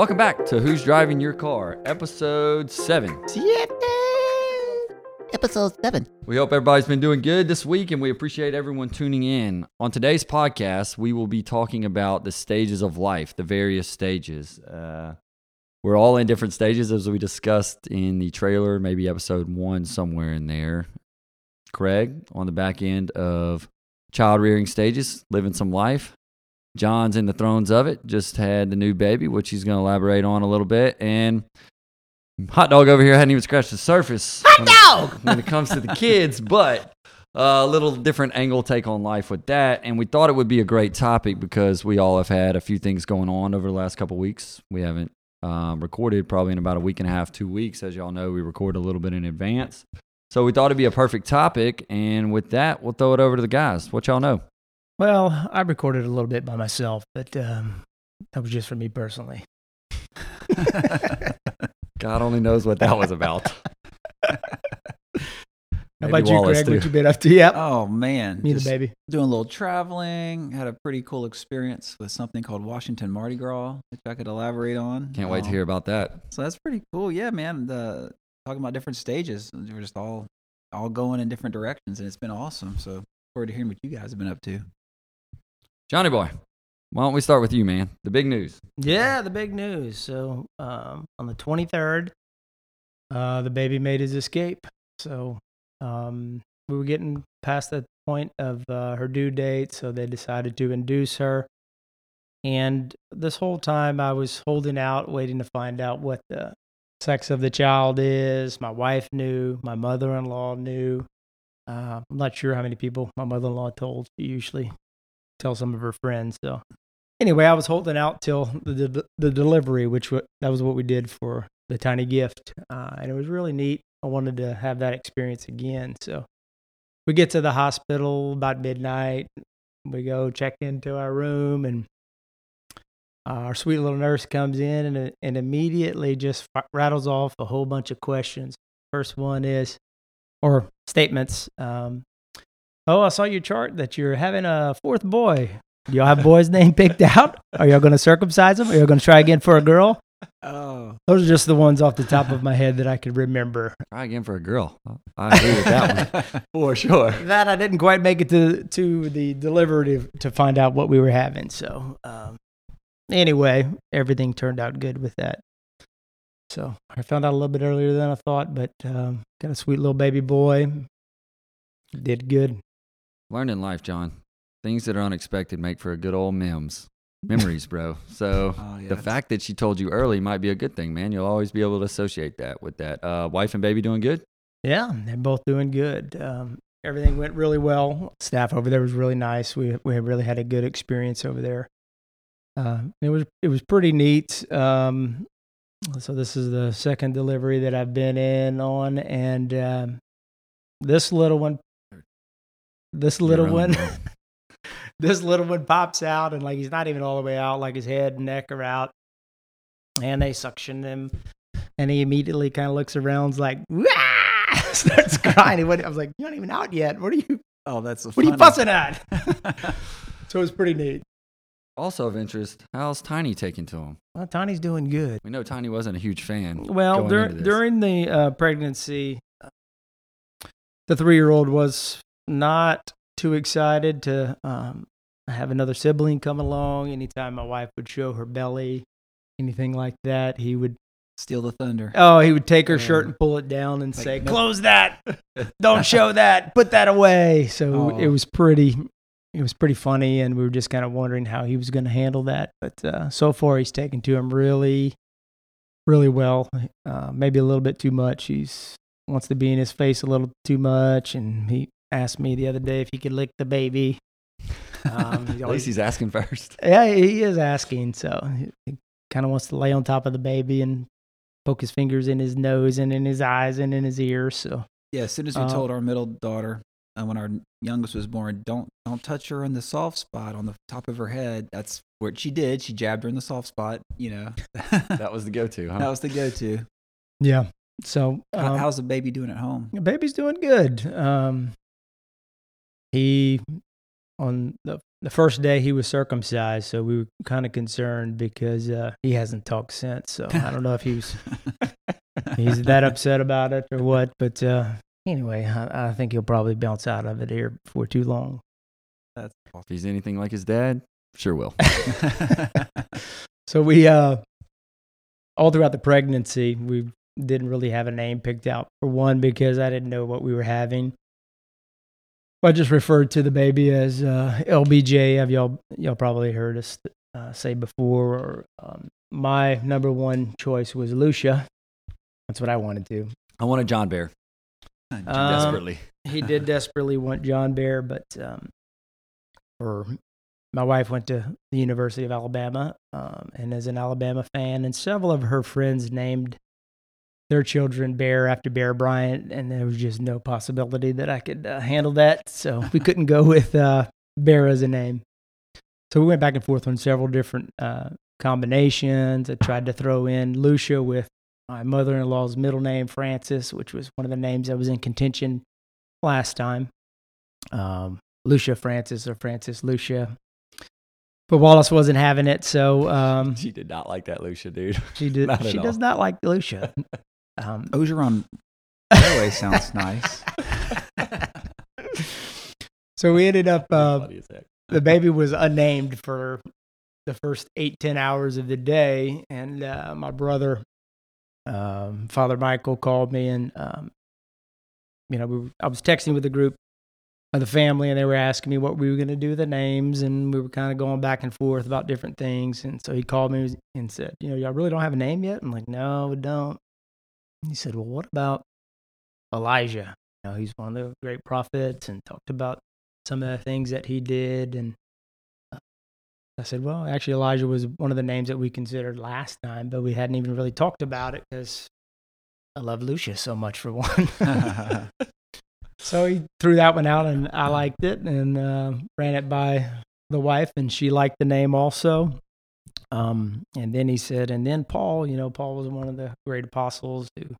Welcome back to Who's Driving Your Car, episode 7. Episode 7. We hope everybody's been doing good this week and we appreciate everyone tuning in. On today's podcast, we will be talking about the stages of life, the various stages. Uh, we're all in different stages as we discussed in the trailer, maybe episode one, somewhere in there. Craig on the back end of child rearing stages, living some life. John's in the thrones of it, just had the new baby, which he's going to elaborate on a little bit. And Hot Dog over here hadn't even scratched the surface. Hot Dog! when it comes to the kids, but a little different angle take on life with that. And we thought it would be a great topic because we all have had a few things going on over the last couple weeks. We haven't um, recorded probably in about a week and a half, two weeks. As y'all know, we record a little bit in advance. So we thought it'd be a perfect topic. And with that, we'll throw it over to the guys. What y'all know? Well, I recorded a little bit by myself, but um, that was just for me personally. God only knows what that was about. How Maybe about you, Wallace, Greg? too. What you been up to? Yep. Oh, man. me and Just the baby. Doing a little traveling. Had a pretty cool experience with something called Washington Mardi Gras, which I could elaborate on. Can't wait to Um, hear about that. So that's pretty cool. Yeah, man. The talking about different stages. We're just all all going in different directions, and it's been awesome. So forward to hearing what you guys have been up to. Johnny boy, why don't we start with you, man? The big news. Yeah, the big news. So um, on the 23rd, uh, the baby made his escape. So um, we were getting past the point of uh, her due date, so they decided to induce her. And this whole time, I was holding out, waiting to find out what the sex of the child is. My wife knew, my mother in law knew. Uh, I'm not sure how many people my mother in law told. She usually tell some of her friends. So anyway, I was holding out till the the, the delivery, which wa- that was what we did for the tiny gift, uh, and it was really neat. I wanted to have that experience again. So we get to the hospital about midnight. We go check into our room, and our sweet little nurse comes in and and immediately just rattles off a whole bunch of questions. First one is, or statements. Um, oh, I saw your chart that you're having a fourth boy. Do y'all have boys' name picked out? Are y'all going to circumcise them? Are y'all going to try again for a girl? Oh, Those are just the ones off the top of my head that I could remember. Try again for a girl. I agree with that one for sure. That I didn't quite make it to to the deliberative to find out what we were having. So um, anyway, everything turned out good with that. So I found out a little bit earlier than I thought, but um, got a sweet little baby boy. Did good. Learn in life, John. Things that are unexpected make for a good old memes. Memories, bro. So Oh, yeah, the fact that she told you early might be a good thing, man. You'll always be able to associate that with that. Uh, wife and baby doing good? Yeah, they're both doing good. Um, everything went really well. Staff over there was really nice. We we really had a good experience over there. Uh, it was it was pretty neat. Um, so this is the second delivery that I've been in on, and um, this little one, this little one, this little one pops out, and like he's not even all the way out, like his head and neck are out, and they suction him, and he immediately kind of looks around, like, starts crying. I was like, "You're not even out yet. What are you? oh, that's What are you fussing at?" so it was pretty neat. Also of interest, how's Tiny taking to him? Well, Tiny's doing good. We know Tiny wasn't a huge fan. Well, dur- during the uh, pregnancy, the three-year-old was not too excited to um, have another sibling come along. Anytime my wife would show her belly, anything like that, he would Steal the thunder. Oh, he would take her shirt Uh, and pull it down and like, say, no- "Close that! Don't show that! Put that away!" So it Oh. was pretty, it was pretty funny, and we were just kind of wondering how he was going to handle that. But uh, so far, he's taken to him really, really well. Uh, maybe a little bit too much. He's wants to be in his face a little too much, and he asked me the other day if he could lick the baby. Um, At always- least he's asking first. yeah, he is asking. So he, he kind of wants to lay on top of the baby and poke his fingers in his nose and in his eyes and in his ears. So Yeah, as soon as we Uh, told our middle daughter uh, when our youngest was born, don't don't touch her in the soft spot on the top of her head. That's what she did. She jabbed her in the soft spot. You know, That was the go-to, huh? that was the go-to. yeah. So um, How's the baby doing at home? the baby's doing good. Um, he on the the first day he was circumcised, so we were kind of concerned because uh, he hasn't talked since. So I don't know if he's he's that upset about it or what. But uh, anyway, I, I think he'll probably bounce out of it here before too long. That's If he's anything like his dad, sure will. So we uh all throughout the pregnancy we didn't really have a name picked out for one because I didn't know what we were having. I just referred to the baby as uh, LBJ. Have y'all y'all probably heard us uh, say before? Or um, my number one choice was Lucia. That's what I wanted to. I wanted John Bear Um, desperately. he did desperately want John Bear, but um, or my wife went to the University of Alabama um, and is an Alabama fan, and several of her friends named their children Bear after Bear Bryant, and there was just no possibility that I could uh, handle that, so we couldn't go with uh, Bear as a name. So we went back and forth on several different uh, combinations. I tried to throw in Lucia with my mother-in-law's middle name, Francis, which was one of the names that was in contention last time. Um, Lucia Francis or Francis Lucia. But Wallace wasn't having it, so um, She did not like that, Lucia, dude. she did. She does not like Lucia. Um, Ogeron Railway sounds nice. so we ended up. Uh, Funny as heck. the baby was unnamed for the first eight ten hours of the day, and uh, my brother, um, Father Michael, called me, and um, you know, we were, I was texting with the group of the family, and they were asking me what we were going to do with the names, and we were kind of going back and forth about different things, and so he called me and said, "You know, y'all really don't have a name yet." I'm like, "No, we don't." He said, "Well, what about Elijah? You know, he's one of the great prophets, and talked about some of the things that he did, and." uh, I said, well, actually, Elijah was one of the names that we considered last time, but we hadn't even really talked about it because I love Lucia so much, for one. so he threw that one out, and I liked it and uh, ran it by the wife, and she liked the name also. Um, and then he said, and then Paul, you know, Paul was one of the great apostles who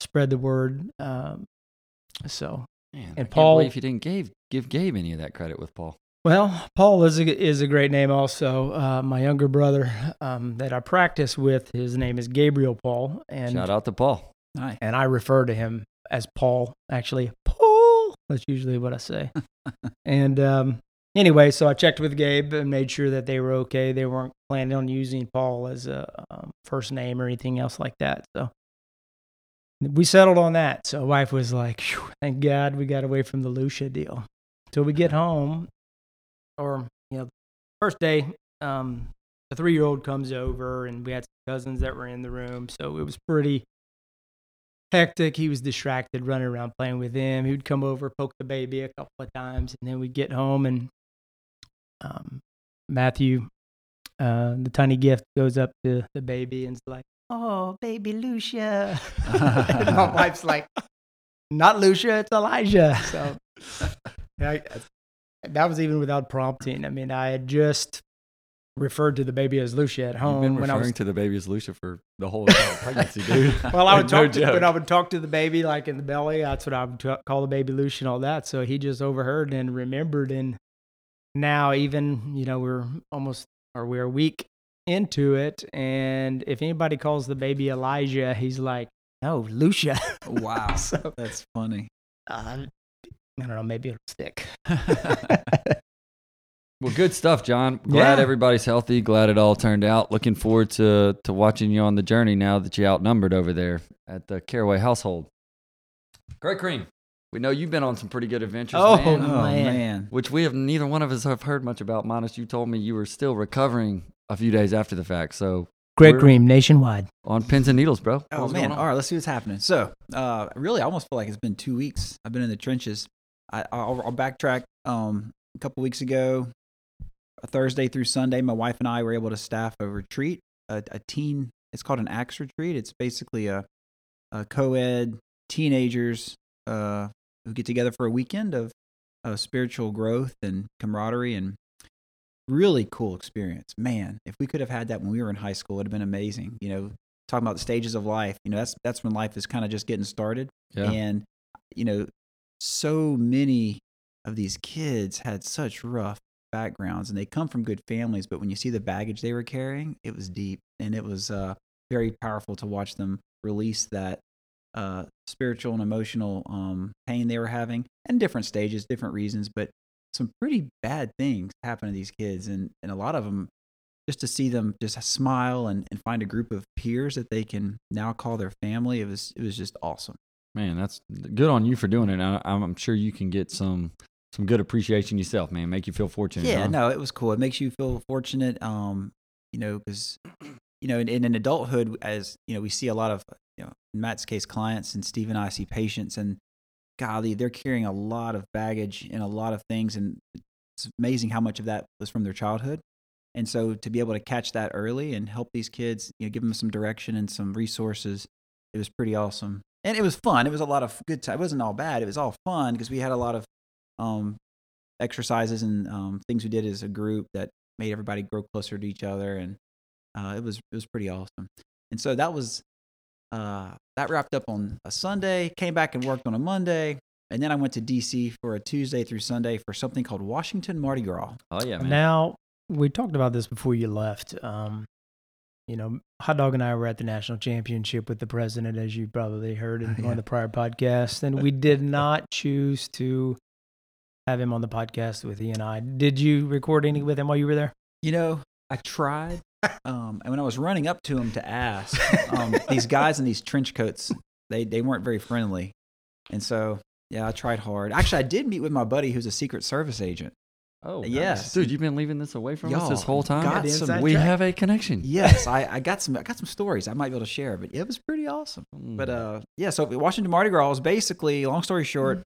spread the word. Um, so Man, And I Paul- if you didn't give, give Gabe any of that credit with Paul. Well, Paul is a, is a great name also. Uh, my younger brother um, that I practice with, his name is Gabriel Paul, and Shout out to Paul. nice. and I refer to him as Paul. Actually, Paul. That's usually what I say. and um, anyway, so I checked with Gabe and made sure that they were okay. They weren't planning on using Paul as a um, first name or anything else like that. So we settled on that. So wife was like, "Thank God we got away from the Lucia deal." Till we get home, or you know, first day, um, the three-year-old comes over, and we had some cousins that were in the room, so it was pretty hectic. He was distracted, running around playing with him. He would come over, poke the baby a couple of times, and then we'd get home, and um, Matthew, uh, the tiny gift, goes up to the baby and's like, "Oh, baby Lucia," my wife's like, "Not Lucia, it's Elijah." So, yeah, I- that was even without prompting. I mean, I had just referred to the baby as Lucia at You've home been when I referring was to the baby as Lucia for the whole pregnancy, dude. well, I would Like, no talk to, joke. when I would talk to the baby like in the belly. That's what I would ta- call the baby Lucia and all that. So he just overheard and remembered. And now, even you know, we're almost or we're a week into it, and if anybody calls the baby Elijah, he's like, "No, Lucia." Wow, so that's funny. uh, I don't know. Maybe it'll stick. Well, good stuff, John. Glad Yeah. everybody's healthy. Glad it all turned out. Looking forward to to watching you on the journey now that you're outnumbered over there at the Caraway household. great Cream, we know you've been on some pretty good adventures, Oh, man, Oh Man. man. which we have neither one of us have heard much about. Minus you told me you were still recovering a few days after the fact. So Greg We're- nationwide. on pins and needles, bro. Oh What's man! All right, let's see what's happening. So, uh, really, I almost feel like it's been two weeks. I've been in the trenches. I, I'll, I'll backtrack. Um, a couple weeks ago, Thursday through Sunday, my wife and I were able to staff a retreat, a, a teen. It's called an ACTS retreat. It's basically a, a co-ed teenagers uh, who get together for a weekend of, of spiritual growth and camaraderie and really cool experience. Man, if we could have had that when we were in high school, it'd have been amazing. You know, talking about the stages of life. You know, that's that's when life is kind of just getting started. Yeah. And you know, so many of these kids had such rough backgrounds, and they come from good families. But when you see the baggage they were carrying, it was deep, and it was uh, very powerful to watch them release that uh, spiritual and emotional um, pain they were having, and different stages, different reasons, but some pretty bad things happen to these kids, and and a lot of them just to see them just smile and, and find a group of peers that they can now call their family. It was it was just awesome. Man, that's good on you for doing it. I, I'm sure you can get some some good appreciation yourself, man. Make you feel fortunate. Yeah, huh? no, it was cool. It makes you feel fortunate. Um, you know, because you know, in, in adulthood, as you know, we see a lot of Matt's case, clients, and Steve and I see patients, and golly, they're carrying a lot of baggage and a lot of things, and it's amazing how much of that was from their childhood. And so, to be able to catch that early and help these kids, you know, give them some direction and some resources, it was pretty awesome. And it was fun. It was a lot of good time. It wasn't all bad. It was all fun because we had a lot of um, exercises and um, things we did as a group that made everybody grow closer to each other, and uh, it was it was pretty awesome. And so that was uh, that wrapped up on a Sunday. Came back and worked on a Monday, and then I went to DC for a Tuesday through Sunday for something called Washington Mardi Gras. Oh yeah, man. Now, we talked about this before you left. Um, you know, Hot Dog and I were at the national championship with the president, as you probably heard in one Yeah. of the prior podcasts, and we did not choose to have him on the podcast with he and I. Did you record any with him while you were there? You know, I tried, um, and when I was running up to him to ask, um, these guys in these trench coats, they they weren't very friendly, and so yeah, I tried hard. Actually, I did meet with my buddy who's a Secret Service agent. oh yes. dude, you've been leaving this away from us this whole time. got some- we track. have a connection. Yes, I, I got some I got some stories I might be able to share, but it was pretty awesome. Mm. But uh, yeah, so Washington Mardi Gras was basically, long story short,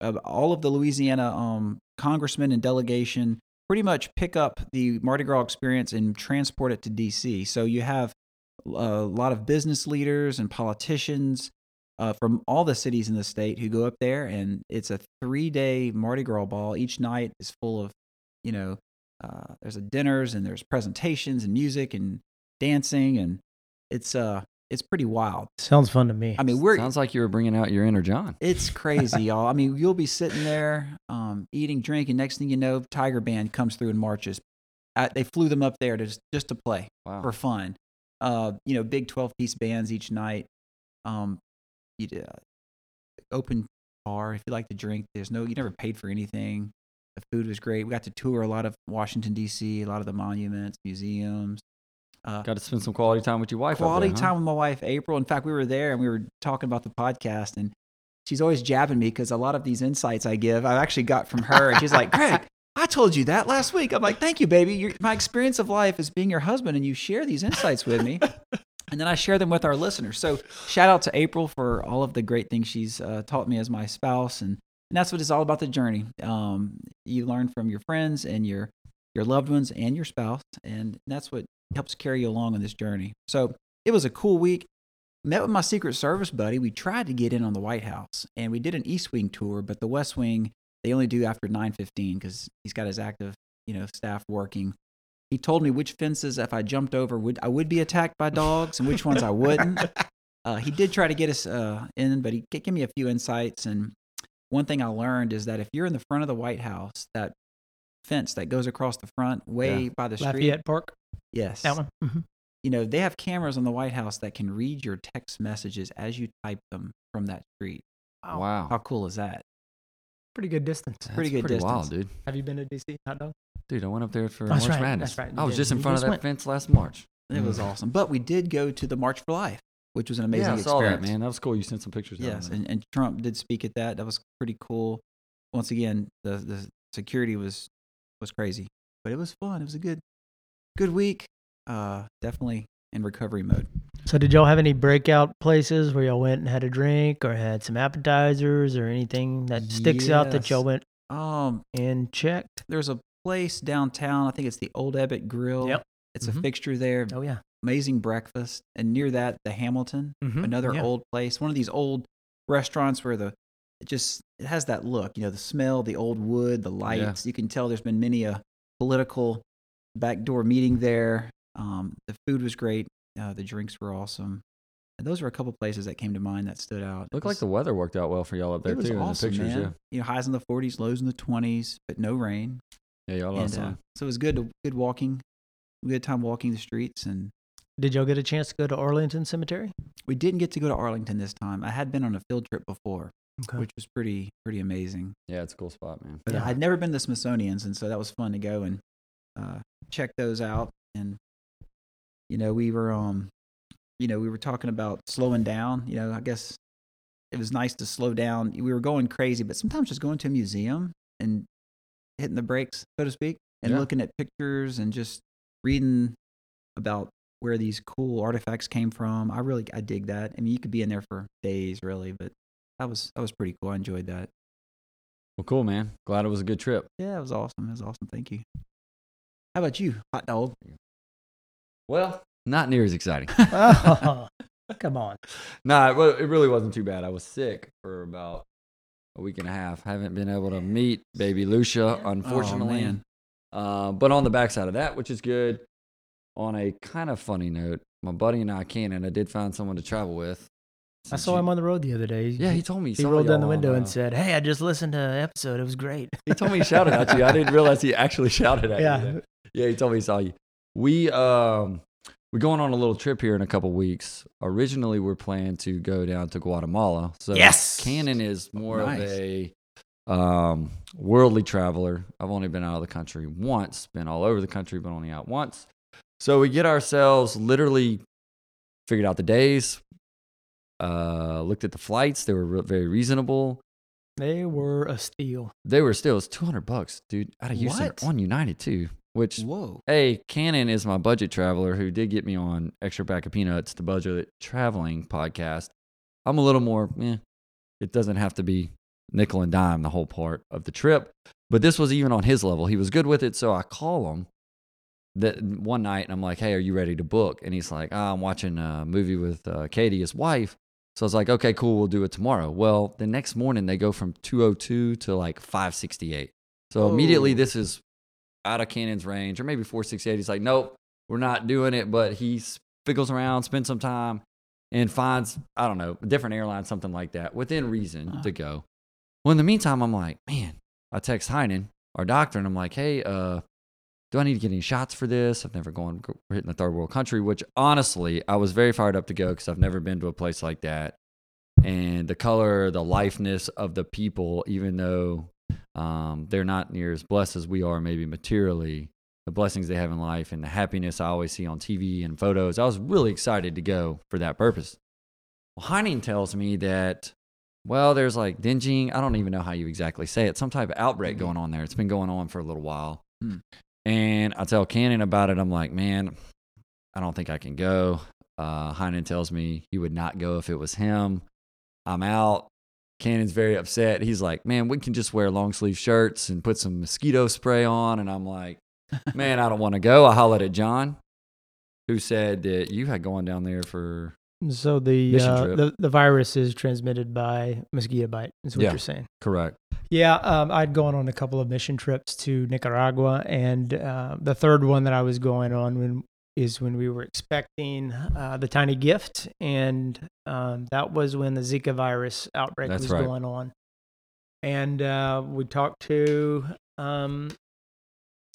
uh, all of the Louisiana um, congressmen and delegation pretty much pick up the Mardi Gras experience and transport it to DC. So you have a lot of business leaders and politicians uh, from all the cities in the state who go up there, and it's a three-day Mardi Gras ball. Each night is full of, you know, uh, there's a dinners and there's presentations and music and dancing, and it's uh it's pretty wild. Sounds fun to me. I mean, we're Sounds like you were bringing out your inner John. it's crazy, y'all. I mean, you'll be sitting there, um, eating, drinking. Next thing you know, Tiger Band comes through and marches. They flew them up there to just, just to play Wow. for fun. Uh, you know, big twelve-piece bands each night. Um, you uh, open bar if you like to drink. There's no, you never paid for anything. The food was great. We got to tour a lot of Washington D.C., a lot of the monuments, museums. Uh, Got to spend some quality time with your wife. quality there, huh? time with my wife April. In fact, we were there and we were talking about the podcast, and she's always jabbing me because a lot of these insights I give, I've actually got from her. And she's like, "Greg, I told you that last week." I'm like, "Thank you, baby. Your, my experience of life is being your husband, and you share these insights with me." And then I share them with our listeners. So shout out to April for all of the great things she's uh, taught me as my spouse, and, and that's what it's all about the journey. Um, you learn from your friends and your your loved ones and your spouse, and that's what helps carry you along on this journey. So it was a cool week. Met with my Secret Service buddy. We tried to get in on the White House, and we did an East Wing tour, but the West Wing they only do after 9:15 because he's got his active, you know, staff working. He told me which fences, if I jumped over, would I would be attacked by dogs, and which ones I wouldn't. Uh, he did try to get us uh, in, but he gave me a few insights. And one thing I learned is that if you're in the front of the White House, that fence that goes across the front, way Yeah. by the street, Lafayette Park, yes, that one. Mhm. you know, they have cameras on the White House that can read your text messages as you type them from that street. Wow. How cool is that? Pretty good distance. That's Pretty good pretty wild, distance. dude. Have you been to DC hot dog? Dude, I went up there for That's March right, Madness. that's right, I was did. just in You front just of that went. fence last March. It was Mm. awesome. But we did go to the March for Life, which was an amazing yeah, I saw that, experience. man. That was cool. You sent some pictures. Yes, and, and Trump did speak at that. That was pretty cool. Once again, the the security was was crazy, but it was fun. It was a good good week. Uh, definitely in recovery mode. So did y'all have any breakout places where y'all went and had a drink or had some appetizers or anything that sticks out that y'all went Um, and checked? there's a place downtown. I think it's the Old Ebbitt Grill. Yep. It's Mhm. a fixture there. Oh yeah. Amazing breakfast, and near that, the Hamilton, Mhm, another yeah. old place. One of these old restaurants where the it just it has that look. You know, the smell, the old wood, the lights. You can tell there's been many a political backdoor meeting there. Um, the food was great. Uh, the drinks were awesome. And those were a couple places that came to mind that stood out. It Looked like the weather worked out well for y'all up there it was too awesome, in the pictures. man. You know, highs in the 40s, lows in the 20s, but no rain. Yeah, yeah, y'all And, uh, so it was good. To, good walking. Good time walking the streets, and Did y'all get a chance to go to Arlington Cemetery? we didn't get to go to Arlington this time. I had been on a field trip before, Okay. which was pretty pretty amazing. yeah, it's a cool spot, man. But Yeah. I'd never been to the Smithsonian's, and so that was fun to go and uh, check those out. And you know, we were um, you know, we were talking about slowing down. You know, I guess it was nice to slow down. We were going crazy, but sometimes just going to a museum and hitting the brakes, so to speak, and Yeah. looking at pictures and just reading about where these cool artifacts came from. I really I dig that. I mean, you could be in there for days, really, but that was that was pretty cool. I enjoyed that. Well, cool, man. Glad it was a good trip. Yeah, it was awesome. It was awesome. Thank you. How about you, hot dog? Well, not near as exciting. oh, come on. nah, it, it really wasn't too bad. I was sick for about a week and a half. Haven't been able to meet baby Lucia, unfortunately. man. Uh, but on the backside of that, which is good, on a kind of funny note, my buddy and I, Cannon, I did find someone to travel with. I saw you- him on the road the other day. Yeah, he told me. he saw rolled down the window on, and uh, said, "Hey, I just listened to an episode. It was great." He told me he shouted at you. I didn't realize he actually shouted at Yeah. you. Yeah, he told me he saw you. We um we're going on a little trip here in a couple weeks. Originally, we're planning to go down to Guatemala. So Yes! Cannon is more Nice. of a um worldly traveler. I've only been out of the country once, been all over the country, but only out once. So we get ourselves literally figured out the days, uh, looked at the flights. They were re- very reasonable They were a steal. they were still it's 200 bucks dude out of houston What? on united too which Whoa. hey Cannon is my budget traveler who did get me on extra pack of peanuts the budget traveling podcast i'm a little more eh, it doesn't have to be nickel and dime the whole part of the trip but this was even on his level he was good with it so i call him that one night and i'm like hey are you ready to book and he's like oh, i'm watching a movie with uh, katie his wife so I was like, okay, cool, we'll do it tomorrow. Well, the next morning they go from 202 to like 568. So immediately this is out of Cannon's range, or maybe 468. He's like, nope, we're not doing it. But he figgles around, spends some time, and finds, I don't know, a different airline, something like that, within reason Uh-huh. to go. Well, in the meantime, I'm like, man, I text Heinen, our doctor, and I'm like, hey, uh, do I need to get any shots for this? I've never gone we're hitting a third world country, which honestly, I was very fired up to go because I've never been to a place like that. And the color, the lifeness of the people, even though um, they're not near as blessed as we are, maybe materially, the blessings they have in life and the happiness I always see on TV and photos, I was really excited to go for that purpose. Well, Heinen tells me that, well, there's like dinging. I don't even know how you exactly say it. Some type of outbreak Mhm. going on there. It's been going on for a little while. Hmm. And I tell Cannon about it. I'm like, man, I don't think I can go. Uh, Heinen tells me he would not go if it was him. I'm out. Cannon's very upset. He's like, man, we can just wear long sleeve shirts and put some mosquito spray on. And I'm like, man, I don't want to go. I hollered at John, who said that you had gone down there for. So the uh, trip. the the virus is transmitted by mosquito bite. Is what Yeah. you're saying? Correct. Yeah, um, I'd gone on a couple of mission trips to Nicaragua, and uh, the third one that I was going on when is when we were expecting uh, the tiny gift, and um, that was when the Zika virus outbreak That's was right. going on. And uh, we talked to um,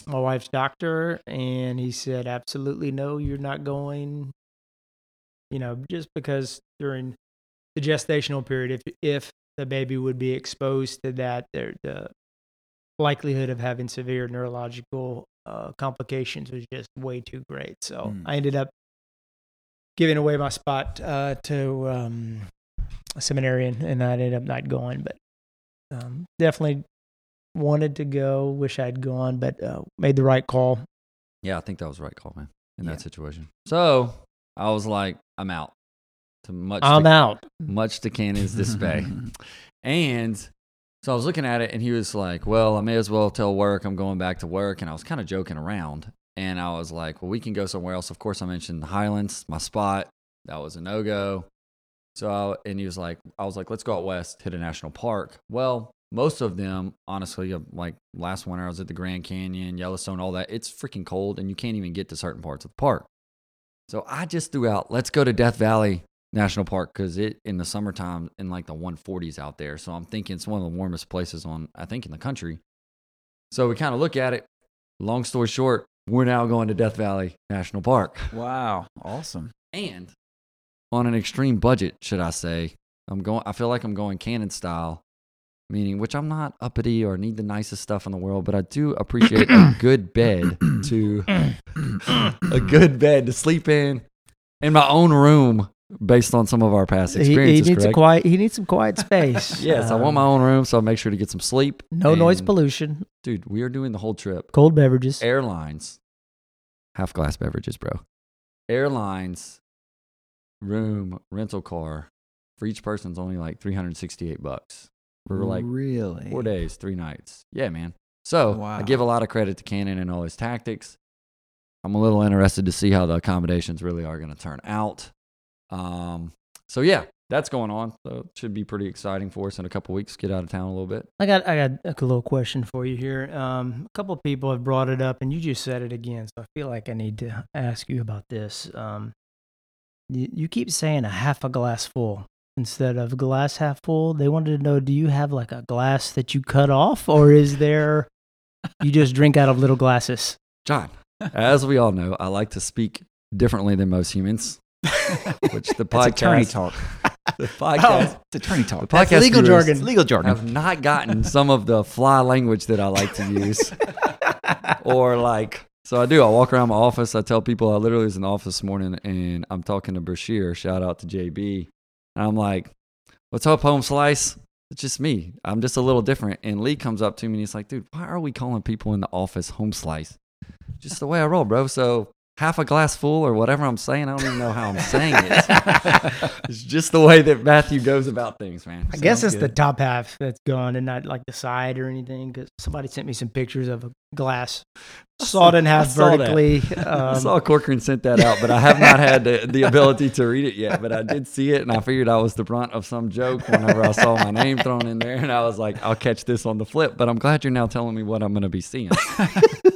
my wife's doctor, and he said, "Absolutely no, you're not going." You know, just because during the gestational period, if if the baby would be exposed to that, there the likelihood of having severe neurological uh, complications was just way too great. So Mm. I ended up giving away my spot uh, to um, a seminarian, and I ended up not going. But um, definitely wanted to go. Wish I'd gone, but uh, made the right call. Yeah, I think that was the right call, man, in Yeah. that situation. So I was like, I'm out. To much I'm to, out. much to Cannon's dismay. and so I was looking at it and he was like, Well, I may as well tell work I'm going back to work. And I was kind of joking around. And I was like, Well, we can go somewhere else. Of course, I mentioned the Highlands, my spot. That was a no go. So, I, and he was like, I was like, Let's go out west, hit a national park. Well, most of them, honestly, like last winter, I was at the Grand Canyon, Yellowstone, all that. It's freaking cold and you can't even get to certain parts of the park. So I just threw out, let's go to Death Valley National Park because it in the summertime in like the 140s out there. So I'm thinking it's one of the warmest places on, I think, in the country. So we kind of look at it. Long story short, we're now going to Death Valley National Park. wow, awesome. And on an extreme budget, should I say, I'm going, I feel like I'm going Cannon style, meaning, which I'm not uppity or need the nicest stuff in the world, but I do appreciate a good bed to, a good bed to sleep in in my own room based on some of our past He, he experiences. needs a quiet. He needs some quiet space. Yes, I want my Um, own room, so I make sure to get some sleep. No noise pollution. Dude, we are doing the whole trip. Cold beverages. Airlines, half glass beverages, bro. Airlines, room, rental car for each person person's only like 368 bucks. For like really four days, three nights. Yeah, man. So I give a lot of credit to Cannon and all his tactics. I'm a little interested to see how the accommodations really are going to turn out. Um, so yeah, that's going on. So it should be pretty exciting for us in a couple weeks. Get out of town a little bit. I got I got a little question for you here. Um, a couple of people have brought it up, and you just said it again. So I feel like I need to ask you about this. Um, you, you keep saying a half a glass full instead of glass half full. They wanted to know: Do you have like a glass that you cut off, or is there you just drink out of little glasses? John, as we all know, I like to speak differently than most humans, which the That's attorney talk. the oh, podcast, It's attorney the talk. podcast legal jargon. legal jargon. I've not gotten some of the fly language that I like to use. or like so I do. I walk around my office. I tell people I literally was in the office this morning and I'm talking to Brashear. Shout out to JB. And I'm like, "What's up, home slice?" It's just me. I'm just a little different. And Lee comes up to me and he's like, "Dude, why are we calling people in the office home slice?" Just the way I roll, bro. So half a glass full or whatever I'm saying. I don't even know how I'm saying it. it's just the way that Matthew goes about things, man. I guess Sounds it's the top half that's gone, and not like the side or anything. Because somebody sent me some pictures of a glass sawed in half I vertically. I Um, saw Corcoran sent that out, but I have not had the, the ability to read it yet. But I did see it, and I figured I was the brunt of some joke whenever I saw my name thrown in there. And I was like, I'll catch this on the flip. But I'm glad you're now telling me what I'm going to be seeing.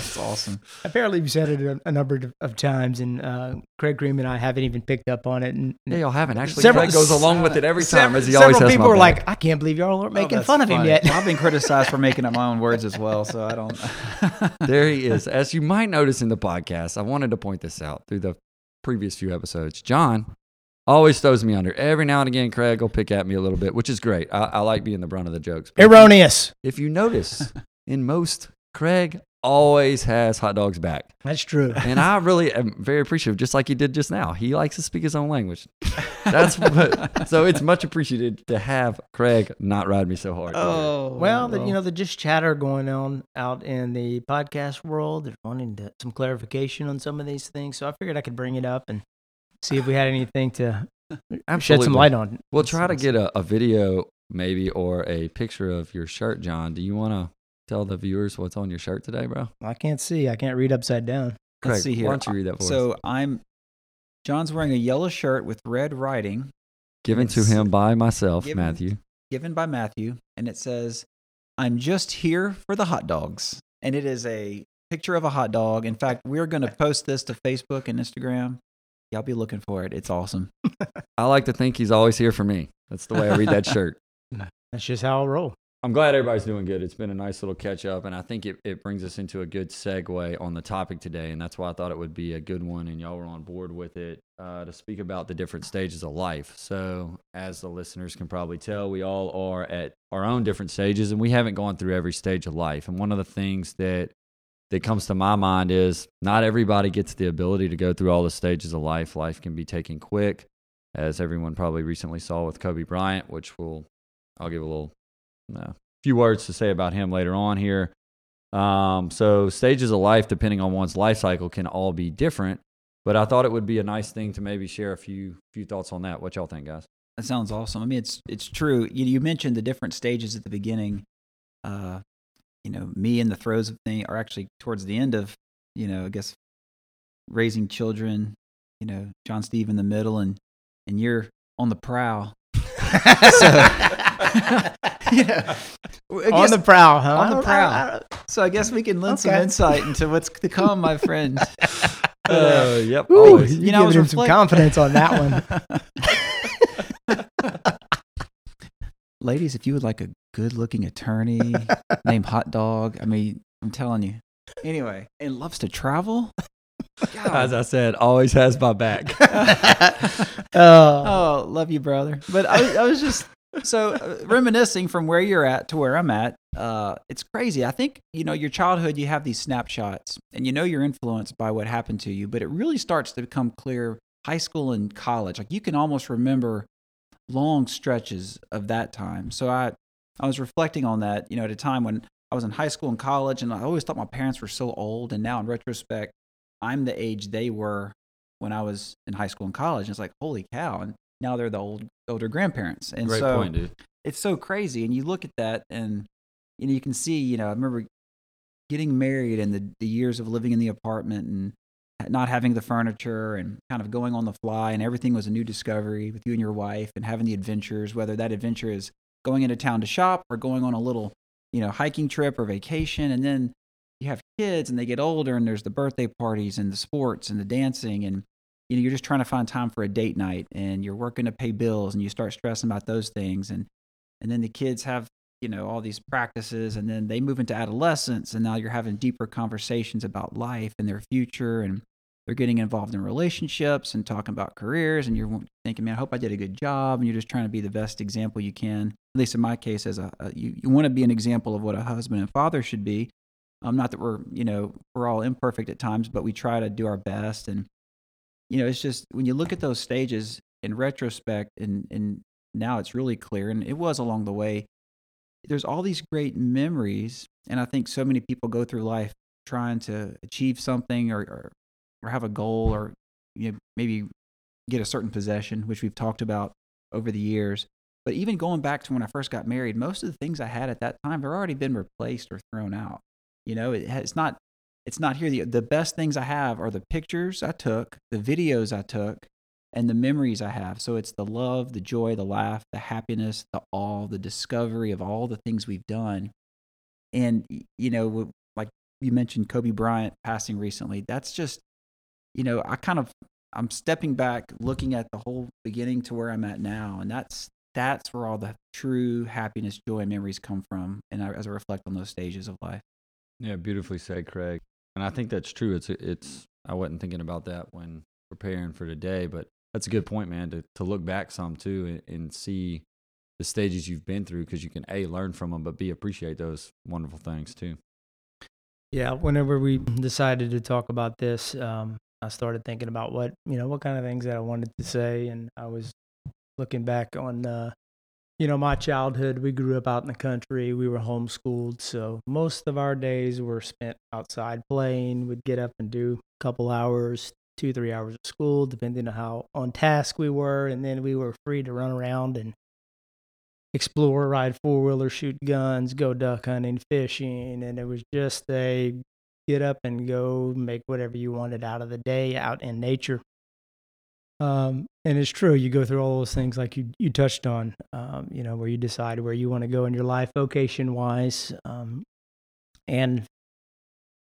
That's awesome. Apparently, you've said it a, a number of- of times, and uh, Craig Green and I haven't even picked up on it. And Yeah, y'all haven't. Actually, Several- Greg goes along with it every time, several, as he always several has people my were back. like, "I can't believe y'all aren't Oh, making that's fun of him yet." I've been criticized for making up my own words as well, so I don't. there he is. As you might notice in the podcast, I wanted to point this out through the previous few episodes. John always throws me under. Every now and again, Craig will pick at me a little bit, which is great. I, I like being the brunt of the jokes. But if you- Erroneous. if you notice, in most, Craig always has hot dogs back. That's true. And I really am very appreciative, just like he did just now. He likes to speak his own language. That's what, so it's much appreciated to have Craig not ride me so hard. oh Well, the, you know, the just chatter going on out in the podcast world. They're wanting to, some clarification on some of these things, so I figured I could bring it up and see if we had anything to shed Absolutely. some light on. We'll try to get a, a video maybe or a picture of your shirt, John. Do you want to tell the viewers what's on your shirt today, bro? I can't see. I can't read upside down. Craig, Let's see here. Why don't you read that for us? so I'm. John's wearing a yellow shirt with red writing, Given to him by myself, given- Matthew. given by Matthew, and it says, "I'm just here for the hot dogs," and it is a picture of a hot dog. In fact, we're going to post this to Facebook and Instagram. Y'all be looking for it. It's awesome. I like to think he's always here for me. That's the way I read that shirt. That's just how I roll. I'm glad everybody's doing good. It's been a nice little catch up, and I think it, it brings us into a good segue on the topic today. And that's why I thought it would be a good one, and y'all were on board with it uh, to speak about the different stages of life. So, as the listeners can probably tell, we all are at our own different stages, and we haven't gone through every stage of life. And one of the things that that comes to my mind is not everybody gets the ability to go through all the stages of life. Life can be taken quick, as everyone probably recently saw with Kobe Bryant, which will I'll give a little a few words to say about him later on here. Um, so stages of life, depending on one's life cycle, can all be different. But I thought it would be a nice thing to maybe share a few few thoughts on that. What y'all think, guys? That sounds awesome. I mean, it's it's true. You, you mentioned the different stages at the beginning. Uh, you know, me in the throes of thing, or actually towards the end of, you know, I guess raising children. You know, John Steve in the middle, and and you're on the prowl. so, yeah. on the prowl, huh? On the prowl. So I guess we can lend okay. some insight into what's to come, my friend. Uh, yep. Ooh, you, you know, giving him some confidence on that one. Ladies, if you would like a good-looking attorney named Hot Dog, I mean, I'm telling you. Anyway, and loves to travel. God. As I said, always has my back. oh. oh, love you, brother. But I, I was just so uh, reminiscing from where you're at to where I'm at, uh, it's crazy. I think you know your childhood. You have these snapshots, and you know you're influenced by what happened to you. But it really starts to become clear high school and college. Like you can almost remember long stretches of that time. So I, I was reflecting on that. You know, at a time when I was in high school and college, and I always thought my parents were so old. And now in retrospect, I'm the age they were when I was in high school and college. And it's like, holy cow! And now they're the old older grandparents. And Great so point, dude. It's so crazy. And you look at that and you know, you can see, you know, I remember getting married and the, the years of living in the apartment and not having the furniture and kind of going on the fly and everything was a new discovery with you and your wife and having the adventures, whether that adventure is going into town to shop or going on a little, you know, hiking trip or vacation. And then you have kids and they get older and there's the birthday parties and the sports and the dancing and you know you're just trying to find time for a date night and you're working to pay bills and you start stressing about those things. And and then the kids have you know all these practices and then they move into adolescence and now you're having deeper conversations about life and their future and they're getting involved in relationships and talking about careers and you're thinking man i hope i did a good job. And you're just trying to be the best example you can at least in my case as a, a you, you want to be an example of what a husband and father should be. Um, not that we're you know we're all imperfect at times but we try to do our best and you know, it's just when you look at those stages in retrospect, and and now it's really clear, and it was along the way. There's all these great memories, and I think so many people go through life trying to achieve something or or, or have a goal, or you know, maybe get a certain possession, which we've talked about over the years. But even going back to when I first got married, most of the things I had at that time have already been replaced or thrown out. You know, it, it's not it's not here. The, the best things I have are the pictures I took, the videos I took, and the memories I have. So it's the love, the joy, the laugh, the happiness, the awe, the discovery of all the things we've done. And, you know, like you mentioned Kobe Bryant passing recently, that's just, you know, I kind of, I'm stepping back, looking at the whole beginning to where I'm at now. And that's, that's where all the true happiness, joy, and memories come from. And I, as I reflect on those stages of life. Yeah, beautifully said, Craig. And I think that's true. It's it's I wasn't thinking about that when preparing for today, but that's a good point, man. To to look back some too and, and see the stages you've been through because you can a learn from them, but b appreciate those wonderful things too. Yeah, whenever we decided to talk about this, um, I started thinking about what you know what kind of things that I wanted to say, and I was looking back on uh, you know, my childhood, we grew up out in the country. We were homeschooled. So most of our days were spent outside playing. We'd get up and do a couple hours, two, three hours of school, depending on how on task we were. And then we were free to run around and explore, ride four wheeler, shoot guns, go duck hunting, fishing. And it was just a get up and go make whatever you wanted out of the day out in nature. Um, and it's true. You go through all those things like you you touched on. Um, you know where you decide where you want to go in your life, vocation wise. Um, and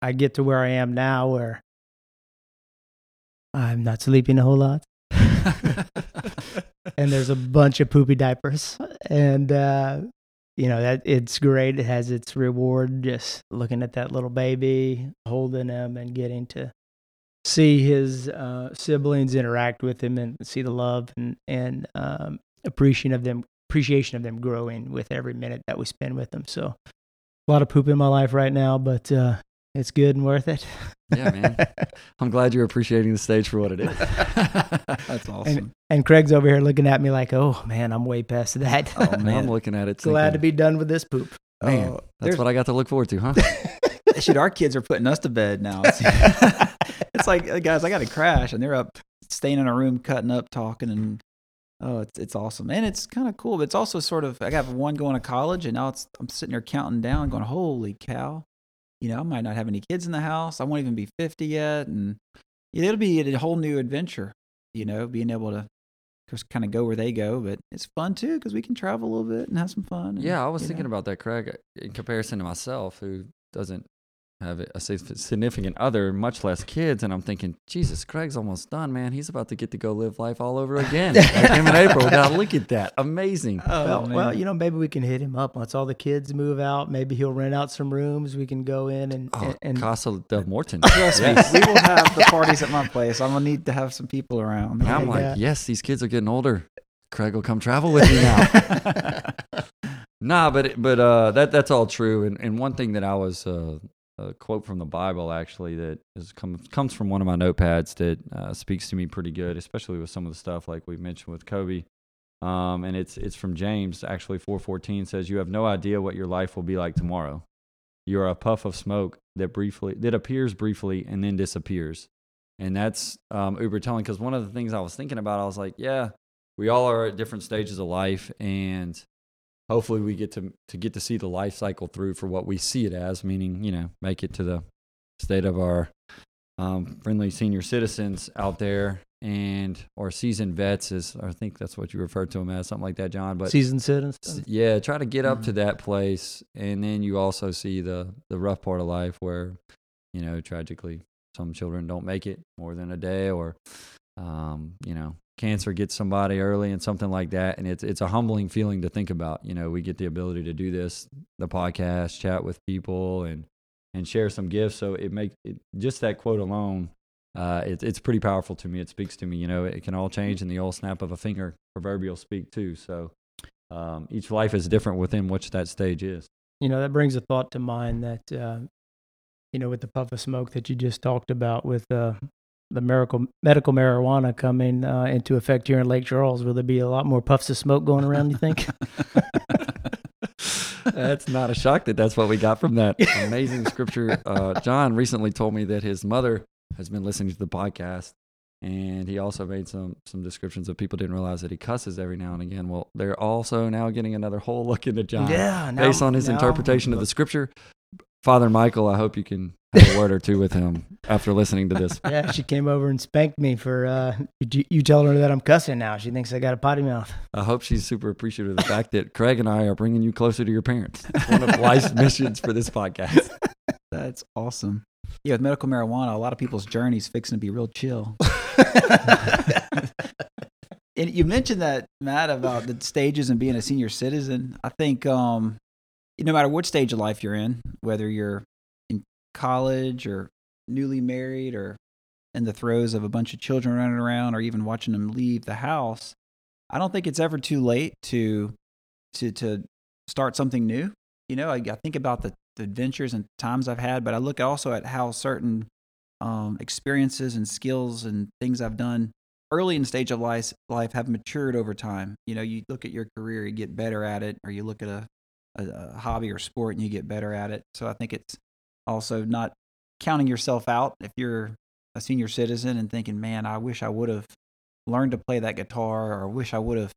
I get to where I am now, where I'm not sleeping a whole lot, and there's a bunch of poopy diapers, and uh, you know that it's great. It has its reward. Just looking at that little baby, holding him, and getting to see his uh, siblings interact with him and see the love and and um, appreciation of them appreciation of them growing with every minute that we spend with them. So a lot of poop in my life right now, but uh, it's good and worth it. Yeah, man. I'm glad you're appreciating the stage for what it is. That's awesome. and, and Craig's over here looking at me like, "Oh man, I'm way past that. Oh, Man, man. I'm looking at it. Too. Glad to be done with this poop." Man, Oh, that's what I got to look forward to, huh? Shit, our kids are putting us to bed now. It's, like, guys, I got to crash, and they're up, staying in a room, cutting up, talking, and oh, it's it's awesome, and it's kind of cool. But it's also sort of, I got one going to college, and now it's I'm sitting there counting down, going, holy cow, you know, I might not have any kids in the house. I won't even be 50 yet, and it'll be a whole new adventure, you know, being able to just kind of go where they go. But it's fun too because we can travel a little bit and have some fun. and, Yeah, I was thinking know. about that, Craig, in comparison to myself, who doesn't have a significant other, much less kids. And I'm thinking, Jesus, Craig's almost done, man. He's about to get to go live life all over again. like him in April. Now, look at that. Amazing. Oh, well, well, you know, maybe we can hit him up once all the kids move out. Maybe he'll rent out some rooms. We can go in and Oh, and, and Casa del Morton. Trust Yes. me, we will have the parties at my place. I'm gonna need to have some people around. And I'm Yeah. like, yes, these kids are getting older. Craig will come travel with me now. nah, but but uh, that that's all true. And and one thing that I was uh, a quote from the Bible actually that is come, comes from one of my notepads that uh, speaks to me pretty good, especially with some of the stuff like we mentioned with Kobe. Um, and it's it's from James actually 4:14 says you have no idea what your life will be like tomorrow. You are a puff of smoke that briefly that appears briefly and then disappears. And that's um, uber telling because one of the things I was thinking about, I was like, yeah, we all are at different stages of life, and hopefully we get to to get to see the life cycle through for what we see it as, meaning you know, make it to the state of our um, friendly senior citizens out there, and or seasoned vets is I think that's what you referred to them as, something like that, John. But season citizens. Yeah try to get up to Mhm. that place and then you also see the the rough part of life where you know tragically some children don't make it more than a day or um you know cancer gets somebody early and something like that and it's it's a humbling feeling to think about you know we get the ability to do this the podcast chat with people and and share some gifts so it makes it just that quote alone uh, it, it's pretty powerful to me. It speaks to me. You know, it can all change in the old snap of a finger, proverbial speak too. So, um, each life is different within which that stage is. You know, that brings a thought to mind that, uh, you know, with the puff of smoke that you just talked about with uh, the miracle, medical marijuana coming uh, into effect here in Lake Charles, will there be a lot more puffs of smoke going around, you think? that's not a shock that that's what we got from that amazing scripture. Uh, John recently told me that his mother has been listening to the podcast, and he also made some some descriptions of people didn't realize that he cusses every now and again. Well, they're also now getting another whole look into John yeah. now- based on his now- interpretation of the scripture. Father Michael, I hope you can have a word or two with him after listening to this. Yeah, she came over and spanked me for uh, you, you telling her that I'm cussing now. She thinks I got a potty mouth. I hope she's super appreciative of the fact that Craig and I are bringing you closer to your parents. It's one of life's missions for this podcast. That's awesome. Yeah, with medical marijuana, a lot of people's journey's fixing to be real chill. and you mentioned that, Matt, about the stages and being a senior citizen. I think um, no matter what stage of life you're in, whether you're in college or newly married or in the throes of a bunch of children running around or even watching them leave the house, I don't think it's ever too late to to to start something new. You know, I, I think about the, the adventures and times I've had, but I look also at how certain um, experiences and skills and things I've done early in stage of life life have matured over time. You know, you look at your career, you get better at it, or you look at a, a, a hobby or sport and you get better at it. So I think it's also not counting yourself out if you're a senior citizen and thinking, man, I wish I would have learned to play that guitar or wish I would have,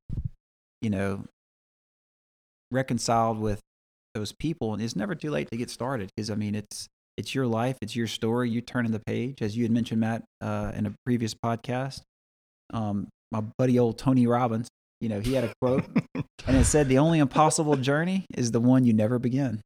you know, reconciled with those people. And it's never too late to get started because, I mean, it's, it's your life, it's your story. You turning the page, as you had mentioned, Matt, uh, in a previous podcast. Um, my buddy, old Tony Robbins, you know, he had a quote, and it said, "The only impossible journey is the one you never begin."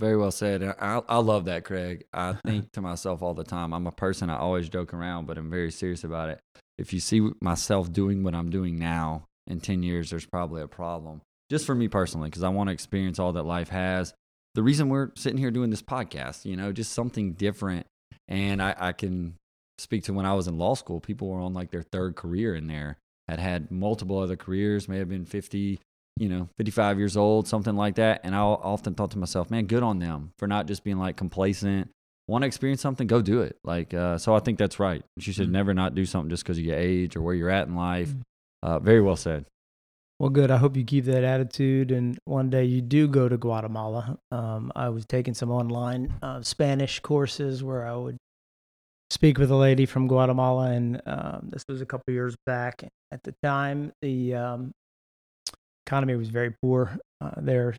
Very well said. I, I love that, Craig. I think to myself all the time, I'm a person, I always joke around, but I'm very serious about it. If you see myself doing what I'm doing now in 10 years, there's probably a problem. just for me personally, because I want to experience all that life has. The reason we're sitting here doing this podcast, you know, just something different. And I, I can speak to when I was in law school, people were on like their third career in there, had had multiple other careers, may have been 50, you know, 55 years old, something like that. And I often thought to myself, man, good on them for not just being like complacent. Want to experience something? Go do it. Like, uh, so I think that's right. You should Mhm. never not do something just because of your age or where you're at in life. Mhm. Uh, very well said. Well, good. I hope you keep that attitude, and one day you do go to Guatemala. Um, I was taking some online uh, Spanish courses where I would speak with a lady from Guatemala, and um, this was a couple years back. At the time, the um, economy was very poor uh, there.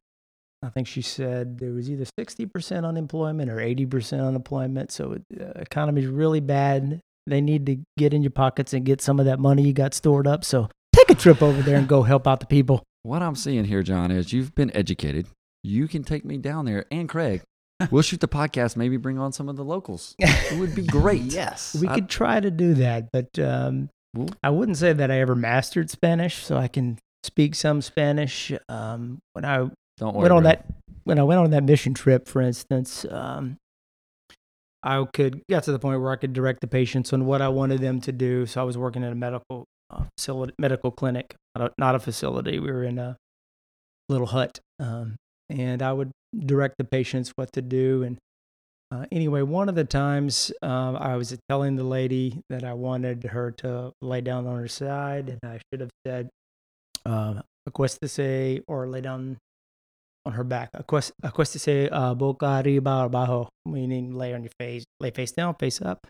I think she said there was either 60% unemployment or 80% unemployment. So the uh, economy is really bad. They need to get in your pockets and get some of that money you got stored up. So take a trip over there and go help out the people. What I'm seeing here, John, is you've been educated. You can take me down there, and Craig. We'll shoot the podcast. Maybe bring on some of the locals. It would be great. Yes. We I- could try to do that, but um, Well- I wouldn't say that I ever mastered Spanish, so I can speak some Spanish. Um, when I Don't worry. went on bro. that when I went on that mission trip, for instance, um, I could got to the point where I could direct the patients on what I wanted them to do. So I was working at a medical uh, facility, medical clinic, not a, not a facility. We were in a little hut, um, and I would direct the patients what to do. And uh, anyway, one of the times um, I was telling the lady that I wanted her to lay down on her side, and I should have said, uh, "Acuéstese" or lay down on her back. Acuest- Acuéstese uh, boca arriba abajo, meaning lay on your face, lay face down, face up.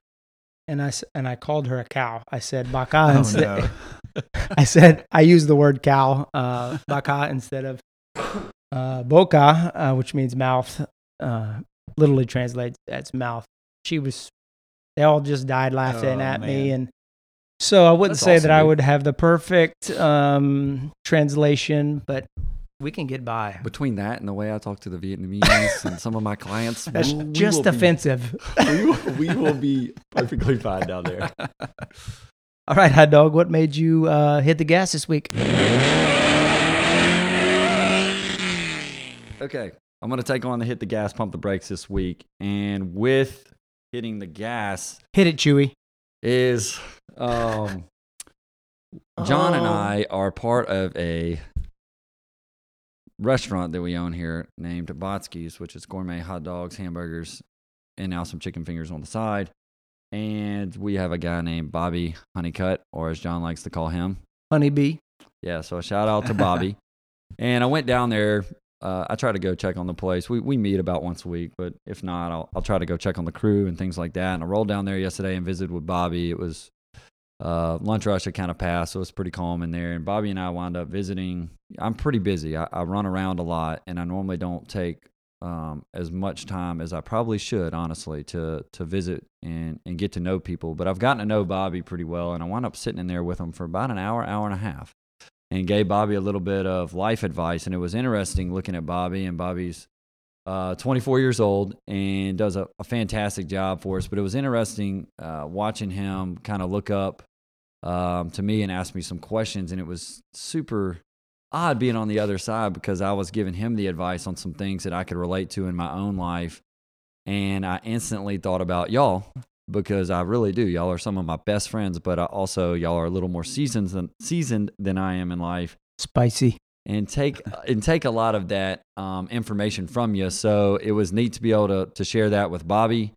And I and I called her a cow. I said "baca" Oh, instead. no. I said I used the word cow, uh, "baca" instead of uh, boca, uh, which means mouth. Uh, literally translates as mouth. She was. They all just died laughing Oh, at me, and so I wouldn't That's say awesome, that I dude. would have the perfect um, translation, but we can get by. Between that and the way I talk to the Vietnamese and some of my clients, That's we- we just will be- offensive. we, will, we will be perfectly fine down there. All right, hot dog. What made you uh, hit the gas this week? Okay, I'm going to take on the hit the gas, pump the brakes this week. And with hitting the gas Hit it, Chewy. Is um, John and Oh. I are part of a restaurant that we own here named Botsky's, which is gourmet hot dogs, hamburgers, and now some chicken fingers on the side. And we have a guy named Bobby Honeycutt, or as John likes to call him. Honeybee. Yeah, so a shout out to Bobby. and I went down there. Uh, I try to go check on the place. We we meet about once a week, but if not, I'll I'll try to go check on the crew and things like that. And I rolled down there yesterday and visited with Bobby. It was uh, lunch rush had kind of passed, so it was pretty calm in there. And Bobby and I wound up visiting. I'm pretty busy. I, I run around a lot, and I normally don't take um, as much time as I probably should, honestly, to to visit and and get to know people. But I've gotten to know Bobby pretty well, and I wound up sitting in there with him for about an hour, hour and a half and gave Bobby a little bit of life advice. And it was interesting looking at Bobby, and Bobby's uh, 24 years old and does a, a fantastic job for us. But it was interesting uh, watching him kind of look up um, to me and ask me some questions. And it was super odd being on the other side because I was giving him the advice on some things that I could relate to in my own life. And I instantly thought about y'all because I really do. Y'all are some of my best friends, but I also y'all are a little more seasoned than seasoned than I am in life, Spicy. and take and take a lot of that um, information from you. So it was neat to be able to to share that with Bobby,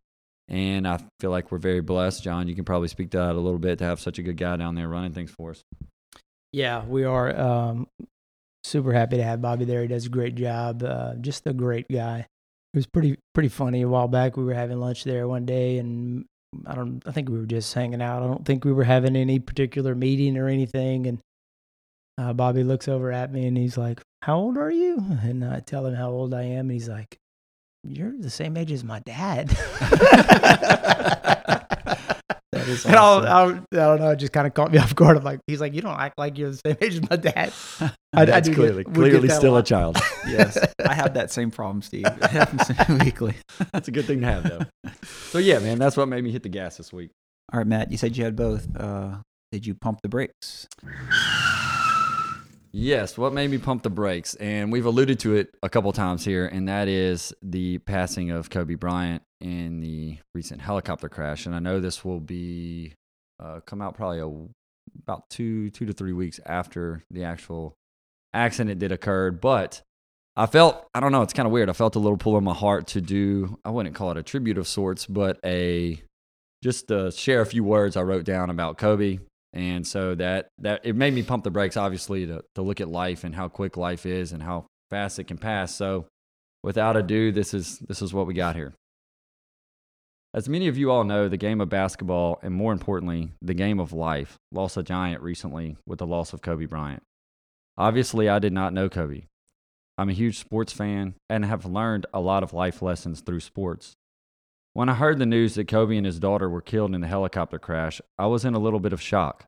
and I feel like we're very blessed. John, you can probably speak to that a little bit to have such a good guy down there running things for us. Yeah, we are um, super happy to have Bobby there. He does a great job. Uh, just a great guy. It was pretty pretty funny. A while back, we were having lunch there one day, and I don't. I think we were just hanging out. I don't think we were having any particular meeting or anything. And uh, Bobby looks over at me and he's like, "How old are you?" And I tell him how old I am, and he's like, "You're the same age as my dad." That is And I'll, awesome. I'll, I don't know. It just kind of caught me off guard. I'm like, he's like, you don't act like you're the same age as my dad. I, I do clearly get clearly still a lot. child. yes, I have that same problem, Steve. It happens weekly. That's a good thing to have, though. So yeah, man, that's what made me hit the gas this week. All right, Matt, you said you had both. Uh, did you pump the brakes? Yes, what made me pump the brakes, and we've alluded to it a couple times here, and that is the passing of Kobe Bryant in the recent helicopter crash. And I know this will be uh, come out probably a, about two two to three weeks after the actual accident did occur, but I felt I don't know, it's kind of weird. I felt a little pull in my heart to do I wouldn't call it a tribute of sorts, but a just to share a few words I wrote down about Kobe and so that that it made me pump the brakes, obviously, to to look at life and how quick life is and how fast it can pass. So, without ado, this is this is what we got here. As many of you all know, the game of basketball, and more importantly, the game of life, lost a giant recently with the loss of Kobe Bryant. Obviously, I did not know Kobe. I'm a huge sports fan and have learned a lot of life lessons through sports. When I heard the news that Kobe and his daughter were killed in the helicopter crash, I was in a little bit of shock.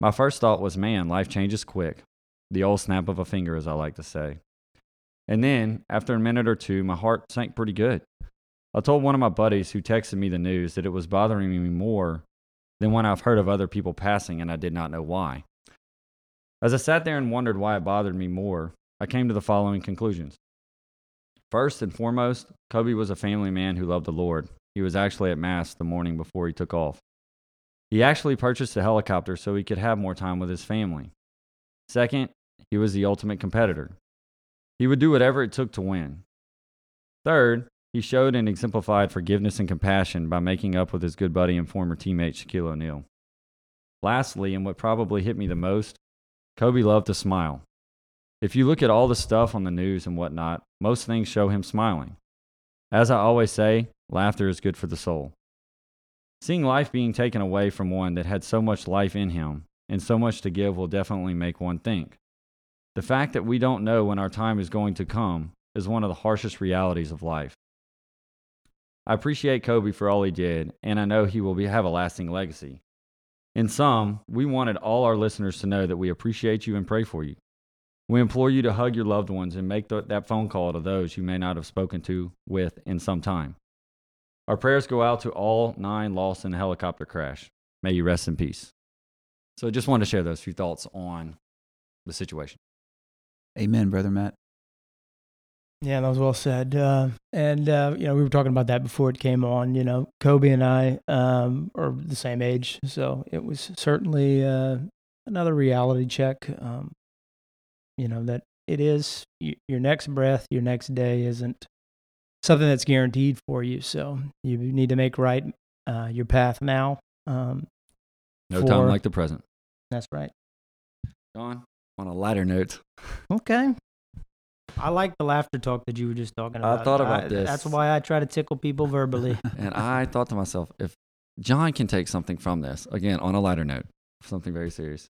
My first thought was, man, life changes quick. The old snap of a finger, as I like to say. And then, after a minute or two, my heart sank pretty good. I told one of my buddies who texted me the news that it was bothering me more than when I've heard of other people passing and I did not know why. As I sat there and wondered why it bothered me more, I came to the following conclusions. First and foremost, Kobe was a family man who loved the Lord. He was actually at Mass the morning before he took off. He actually purchased a helicopter so he could have more time with his family. Second, he was the ultimate competitor. He would do whatever it took to win. Third, he showed and exemplified forgiveness and compassion by making up with his good buddy and former teammate Shaquille O'Neal. Lastly, and what probably hit me the most, Kobe loved to smile. If you look at all the stuff on the news and whatnot, most things show him smiling. As I always say, laughter is good for the soul. Seeing life being taken away from one that had so much life in him and so much to give will definitely make one think. The fact that we don't know when our time is going to come is one of the harshest realities of life. I appreciate Kobe for all he did, and I know he will be, have a lasting legacy. In sum, we wanted all our listeners to know that we appreciate you and pray for you. We implore you to hug your loved ones and make th- that phone call to those you may not have spoken to with in some time. Our prayers go out to all nine lost in the helicopter crash. May you rest in peace. So, I just wanted to share those few thoughts on the situation. Amen, brother Matt. Yeah, that was well said. Uh, and uh, you know, we were talking about that before it came on. You know, Kobe and I um, are the same age, so it was certainly uh, another reality check. Um, you know that it is your next breath, your next day isn't something that's guaranteed for you. So you need to make right uh, your path now. Um, no for, time like the present. That's right. John, on a lighter note. Okay. I like the laughter talk that you were just talking about. I thought about I, this. That's why I try to tickle people verbally. and I thought to myself, if John can take something from this, again, on a lighter note, something very serious,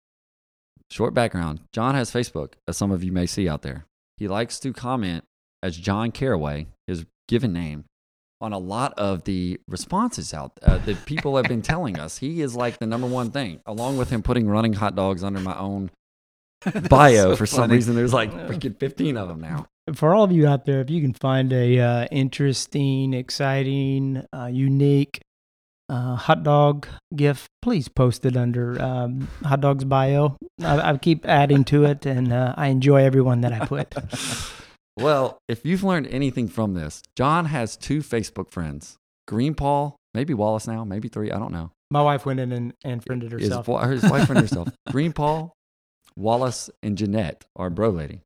Short background John has Facebook, as some of you may see out there. He likes to comment as John Caraway, his given name, on a lot of the responses out uh, that people have been telling us. He is like the number one thing, along with him putting running hot dogs under my own bio so for some reason. There's like freaking 15 of them now. For all of you out there, if you can find a uh, interesting, exciting, uh, unique uh, hot dog gif, please post it under um, hot dog's bio. I, I, keep adding to it, and uh, I enjoy everyone that I put. well, if you've learned anything from this, John has two Facebook friends: Green Paul, maybe Wallace now, maybe three. I don't know. My wife went in and, and friended herself. His, his wife friended herself. Green Paul, Wallace, and Jeanette, our bro lady.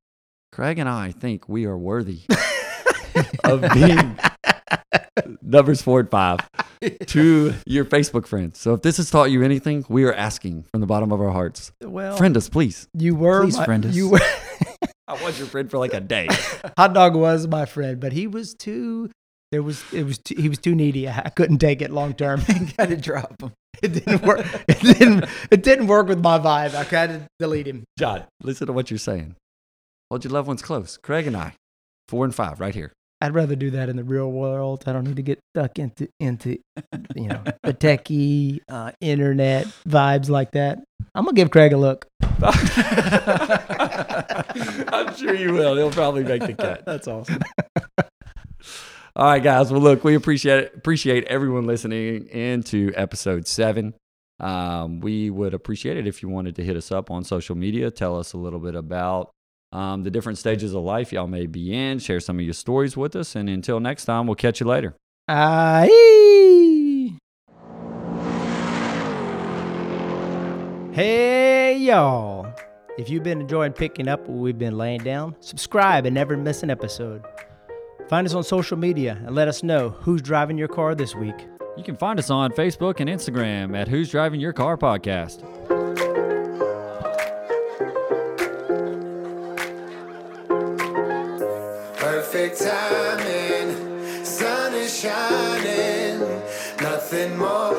Craig and I think we are worthy of being numbers four and five to your Facebook friends. So if this has taught you anything, we are asking from the bottom of our hearts. Well, friend us, please. You were please my, friend us. You were. I was your friend for like a day. Hot dog was my friend, but he was too. There was it was too, he was too needy. I couldn't take it long term. Got to drop him. It didn't work. It didn't. It didn't work with my vibe. I had to delete him. John, listen to what you're saying. Hold your loved ones close. Craig and I, four and five, right here. I'd rather do that in the real world. I don't need to get stuck into into you know the techie uh, internet vibes like that. I'm gonna give Craig a look. I'm sure you will. He'll probably make the cut. That's awesome. All right, guys. Well, look, we appreciate appreciate everyone listening into episode seven. Um, we would appreciate it if you wanted to hit us up on social media, tell us a little bit about um, the different stages of life y'all may be in, share some of your stories with us. And until next time, we'll catch you later. Aye. Hey, y'all. If you've been enjoying picking up what we've been laying down, subscribe and never miss an episode. Find us on social media and let us know who's driving your car this week. You can find us on Facebook and Instagram at Who's Driving Your Car Podcast. Perfect timing, sun is shining, nothing more